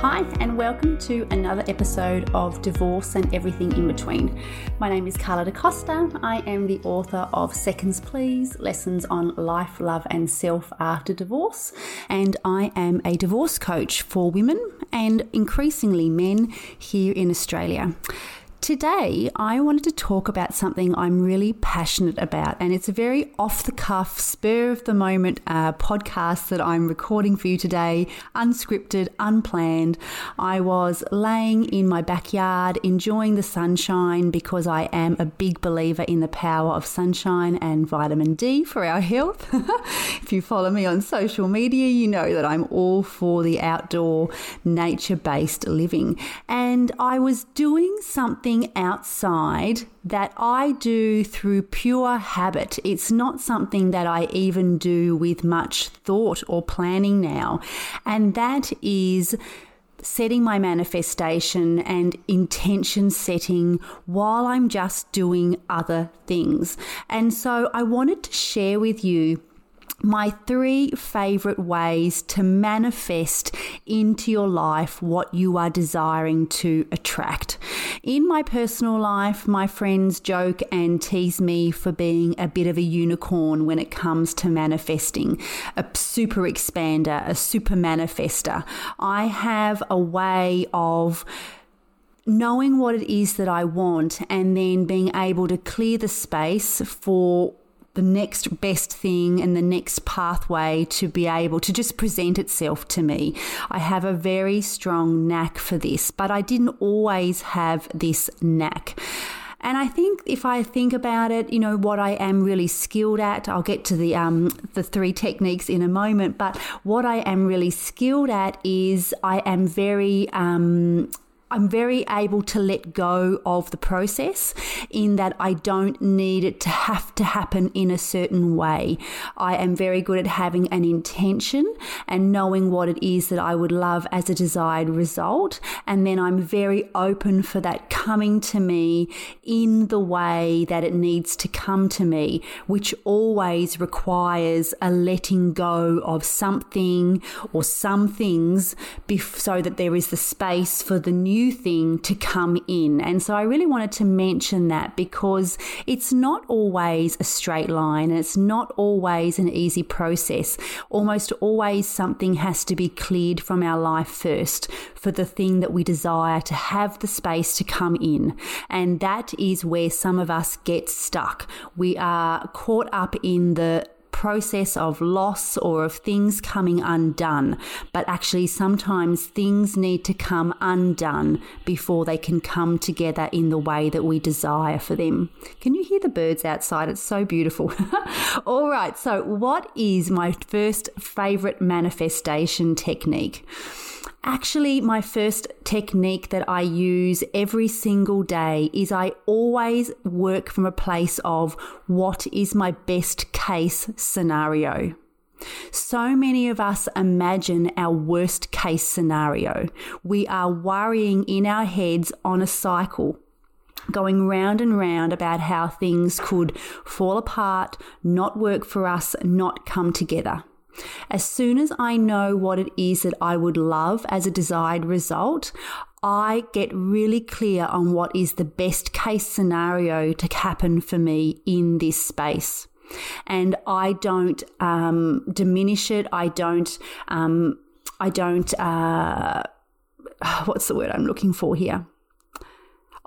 Hi, and welcome to another episode of Divorce and Everything in Between. My name is Carla DaCosta. I am the author of Seconds Please Lessons on Life, Love, and Self After Divorce, and I am a divorce coach for women and increasingly men here in Australia. Today, I wanted to talk about something I'm really passionate about, and it's a very off the cuff, spur of the moment uh, podcast that I'm recording for you today, unscripted, unplanned. I was laying in my backyard enjoying the sunshine because I am a big believer in the power of sunshine and vitamin D for our health. if you follow me on social media, you know that I'm all for the outdoor, nature based living. And I was doing something something outside that I do through pure habit. It's not something that I even do with much thought or planning now. And that is setting my manifestation and intention setting while I'm just doing other things. And so I wanted to share with you my three favorite ways to manifest into your life what you are desiring to attract. In my personal life, my friends joke and tease me for being a bit of a unicorn when it comes to manifesting, a super expander, a super manifester. I have a way of knowing what it is that I want and then being able to clear the space for the next best thing and the next pathway to be able to just present itself to me. I have a very strong knack for this, but I didn't always have this knack. And I think if I think about it, you know, what I am really skilled at, I'll get to the um, the three techniques in a moment. But what I am really skilled at is I am very um, I'm very able to let go of the process in that I don't need it to have to happen in a certain way. I am very good at having an intention and knowing what it is that I would love as a desired result. And then I'm very open for that coming to me in the way that it needs to come to me, which always requires a letting go of something or some things so that there is the space for the new new thing to come in. And so I really wanted to mention that because it's not always a straight line and it's not always an easy process. Almost always something has to be cleared from our life first for the thing that we desire to have the space to come in. And that is where some of us get stuck. We are caught up in the process of loss or of things coming undone, but actually sometimes things need to come undone before they can come together in the way that we desire for them. Can you hear the birds outside? It's so beautiful. All right, so what is my first favorite manifestation technique? Actually, my first technique that I use every single day is I always work from a place of what is my best case scenario. So many of us imagine our worst case scenario. We are worrying in our heads on a cycle going round and round about how things could fall apart, not work for us, not come together. As soon as I know what it is that I would love as a desired result, I get really clear on what is the best case scenario to happen for me in this space. And I don't um, diminish it. I don't. Um, I don't. Uh, what's the word I'm looking for here?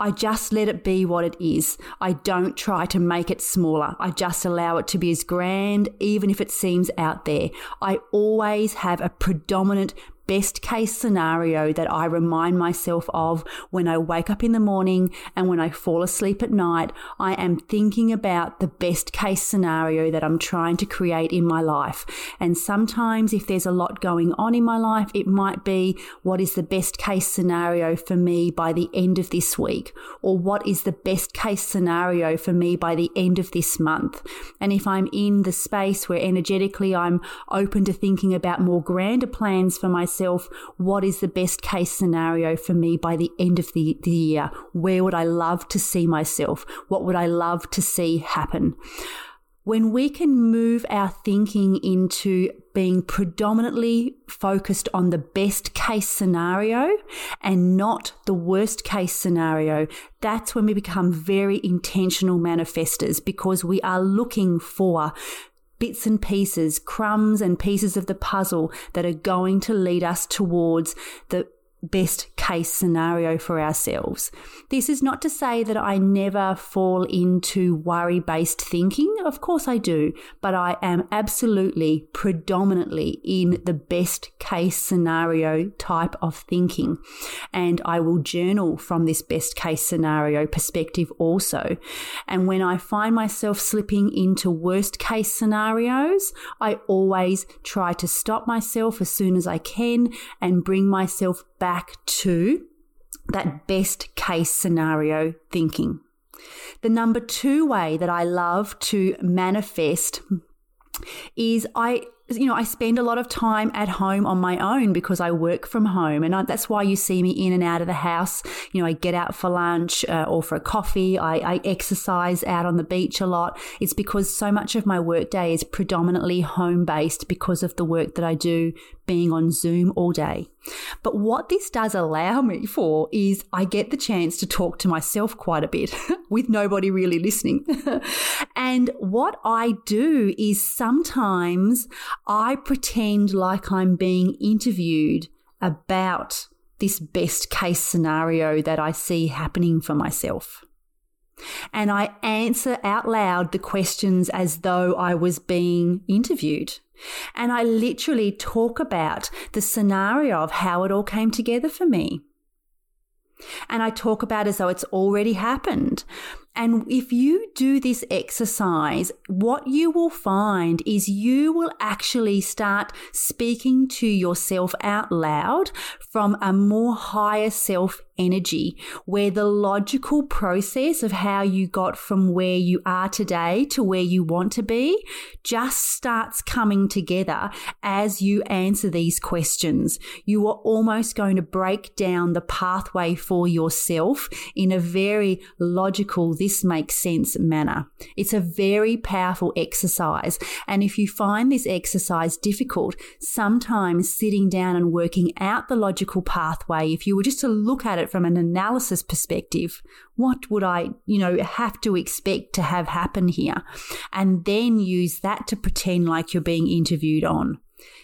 I just let it be what it is. I don't try to make it smaller. I just allow it to be as grand, even if it seems out there. I always have a predominant best case scenario that I remind myself of when I wake up in the morning and when I fall asleep at night. I am thinking about the best case scenario that I'm trying to create in my life. And sometimes, if there's a lot going on in my life, it might be what is the best case scenario for me by the end of this week, or what is the best case scenario for me by the end of this month. And if I'm in the space where energetically I'm open to thinking about more grander plans for myself myself what is the best case scenario for me by the end of the, the year? Where would I love to see myself? What would I love to see happen? when we can move our thinking into being predominantly focused on the best case scenario and not the worst case scenario, that's when we become very intentional manifestors because we are looking for bits and pieces, crumbs and pieces of the puzzle that are going to lead us towards the best case scenario for ourselves. This is not to say that I never fall into worry based thinking. Of course I do, but I am absolutely predominantly in the best case scenario type of thinking. And I will journal from this best case scenario perspective also. And when I find myself slipping into worst case scenarios, I always try to stop myself as soon as I can and bring myself back to that best case scenario thinking. The number two way that I love to manifest is I you know, I spend a lot of time at home on my own because I work from home. And I, that's why you see me in and out of the house. You know, I get out for lunch uh, or for a coffee. I, I, exercise out on the beach a lot. It's because so much of my workday is predominantly home based because of the work that I do being on Zoom all day. But what this does allow me for is I get the chance to talk to myself quite a bit with nobody really listening. and what I do is sometimes I pretend like I'm being interviewed about this best case scenario that I see happening for myself. And I answer out loud the questions as though I was being interviewed. And I literally talk about the scenario of how it all came together for me. And I talk about as though it's already happened. And if you do this exercise, what you will find is you will actually start speaking to yourself out loud from a more higher self energy, where the logical process of how you got from where you are today to where you want to be just starts coming together as you answer these questions. You are almost going to break down the pathway for yourself in a very logical, this makes sense manner. It's a very powerful exercise. And if you find this exercise difficult, sometimes sitting down and working out the logical pathway, if you were just to look at it from an analysis perspective, what would I, you know, have to expect to have happen here? And then use that to pretend like you're being interviewed on.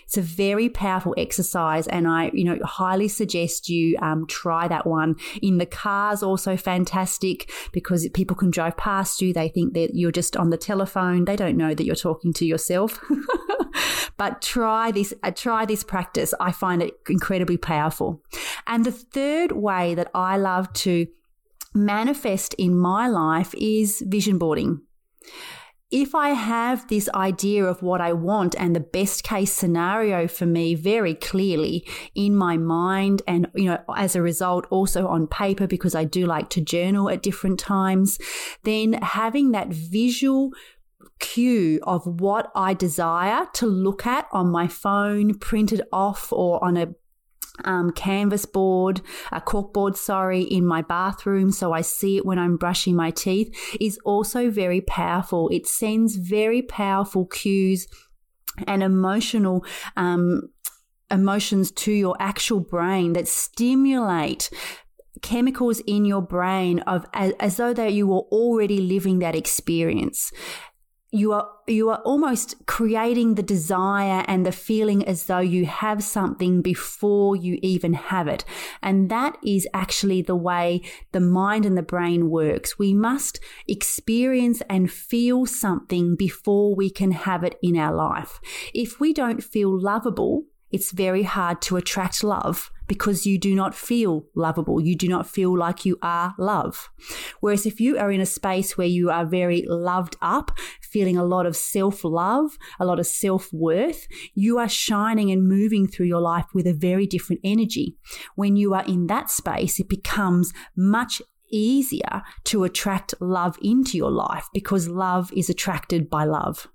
It's a very powerful exercise, and I, you know, highly suggest you um, try that one. In the cars, also fantastic because people can drive past you. They think that you're just on the telephone. They don't know that you're talking to yourself. but try this. Uh, try this practice. I find it incredibly powerful. And the third way that I love to manifest in my life is vision boarding if I have this idea of what I want and the best case scenario for me very clearly in my mind, and, you know, as a result, also on paper, because I do like to journal at different times, then having that visual cue of what I desire to look at on my phone, printed off or on a um, canvas board, a cork board, sorry, in my bathroom so I see it when I'm brushing my teeth is also very powerful. It sends very powerful cues and emotional um, emotions to your actual brain that stimulate chemicals in your brain of as, as though that you were already living that experience you are you are almost creating the desire and the feeling as though you have something before you even have it. And that is actually the way the mind and the brain works. We must experience and feel something before we can have it in our life. If we don't feel lovable it's very hard to attract love because you do not feel lovable. You do not feel like you are love. Whereas if you are in a space where you are very loved up, feeling a lot of self love, a lot of self worth, you are shining and moving through your life with a very different energy. When you are in that space, it becomes much easier to attract love into your life because love is attracted by love.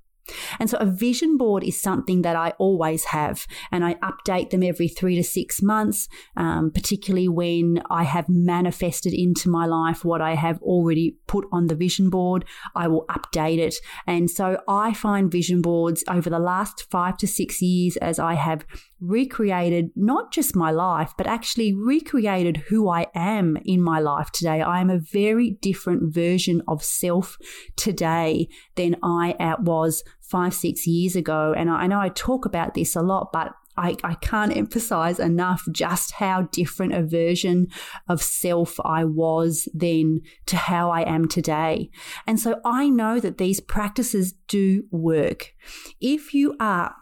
And so a vision board is something that I always have, and I update them every three to six months, um, particularly when I have manifested into my life what I have already put on the vision board. I will update it. And so I find vision boards over the last five to six years as I have recreated not just my life, but actually recreated who I am in my life today. I am a very different version of self today than I was five, six years ago. And I know I talk about this a lot, but I, I can't emphasize enough just how different a version of self I was then to how I am today. And so I know that these practices do work. If you are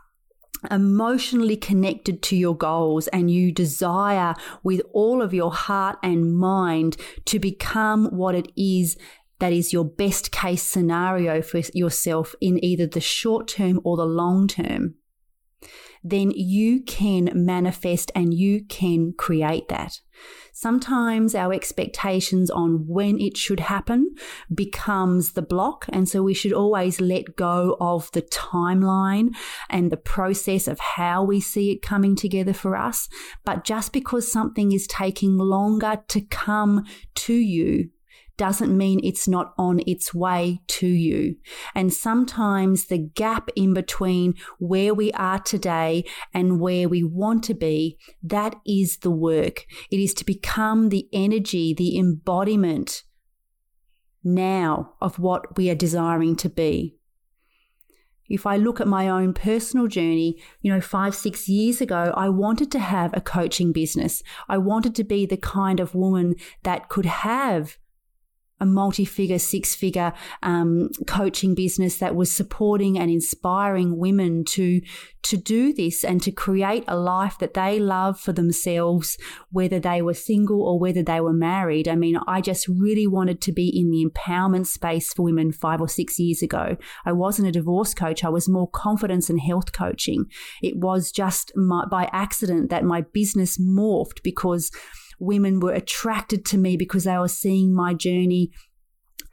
emotionally connected to your goals and you desire with all of your heart and mind to become what it is that is your best case scenario for yourself in either the short term or the long term, then you can manifest and you can create that. Sometimes our expectations on when it should happen becomes the block. And so we should always let go of the timeline and the process of how we see it coming together for us. But just because something is taking longer to come to you doesn't mean it's not on its way to you. And sometimes the gap in between where we are today and where we want to be, that is the work. It is to become the energy, the embodiment now of what we are desiring to be. If I look at my own personal journey, you know, five, six years ago, I wanted to have a coaching business. I wanted to be the kind of woman that could have a multi-figure, six-figure um, coaching business that was supporting and inspiring women to to do this and to create a life that they love for themselves, whether they were single or whether they were married. I mean, I just really wanted to be in the empowerment space for women five or six years ago. I wasn't a divorce coach; I was more confidence and health coaching. It was just my, by accident that my business morphed because women were attracted to me because they were seeing my journey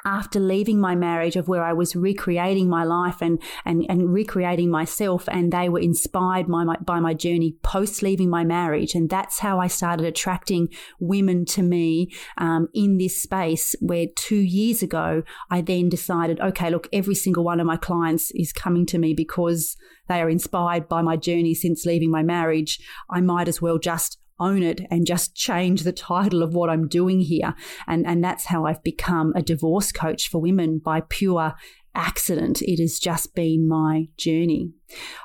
after leaving my marriage of where I was recreating my life and, and, and recreating myself and they were inspired by my, by my journey post leaving my marriage. And that's how I started attracting women to me um, in this space where two years ago, I then decided, okay, look, every single one of my clients is coming to me because they are inspired by my journey since leaving my marriage. I might as well just own it and just change the title of what I'm doing here. And, and that's how I've become a divorce coach for women by pure accident. It has just been my journey.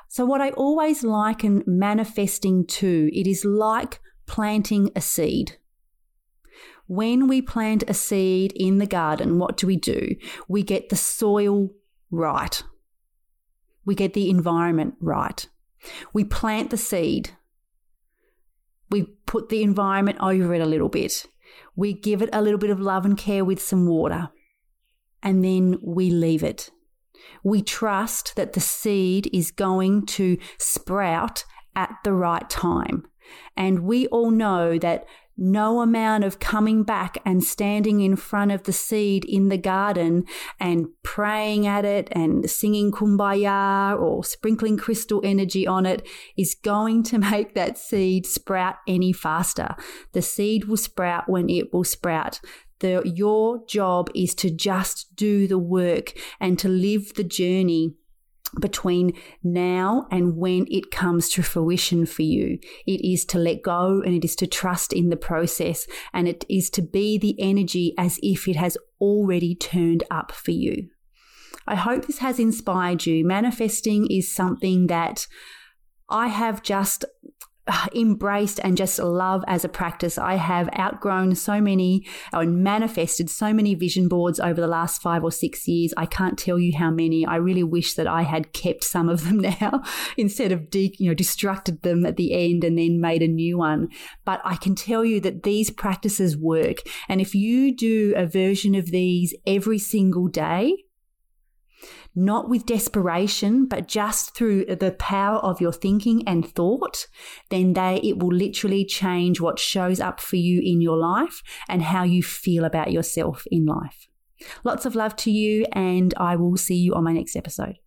So, what I always liken manifesting to, it is like planting a seed. When we plant a seed in the garden, what do we do? We get the soil right. We get the environment right. We plant the seed we put the environment over it a little bit. We give it a little bit of love and care with some water. And then we leave it. We trust that the seed is going to sprout at the right time. And we all know that no amount of coming back and standing in front of the seed in the garden and praying at it and singing kumbaya or sprinkling crystal energy on it is going to make that seed sprout any faster. The seed will sprout when it will sprout. The, your job is to just do the work and to live the journey between now and when it comes to fruition for you. It is to let go and it is to trust in the process and it is to be the energy as if it has already turned up for you. I hope this has inspired you. Manifesting is something that I have just embraced and just love as a practice. I have outgrown so many uh, and manifested so many vision boards over the last five or six years. I can't tell you how many. I really wish that I had kept some of them now instead of de- you know destructed them at the end and then made a new one. But I can tell you that these practices work. And if you do a version of these every single day, not with desperation, but just through the power of your thinking and thought, then they, it will literally change what shows up for you in your life and how you feel about yourself in life. Lots of love to you, and I will see you on my next episode.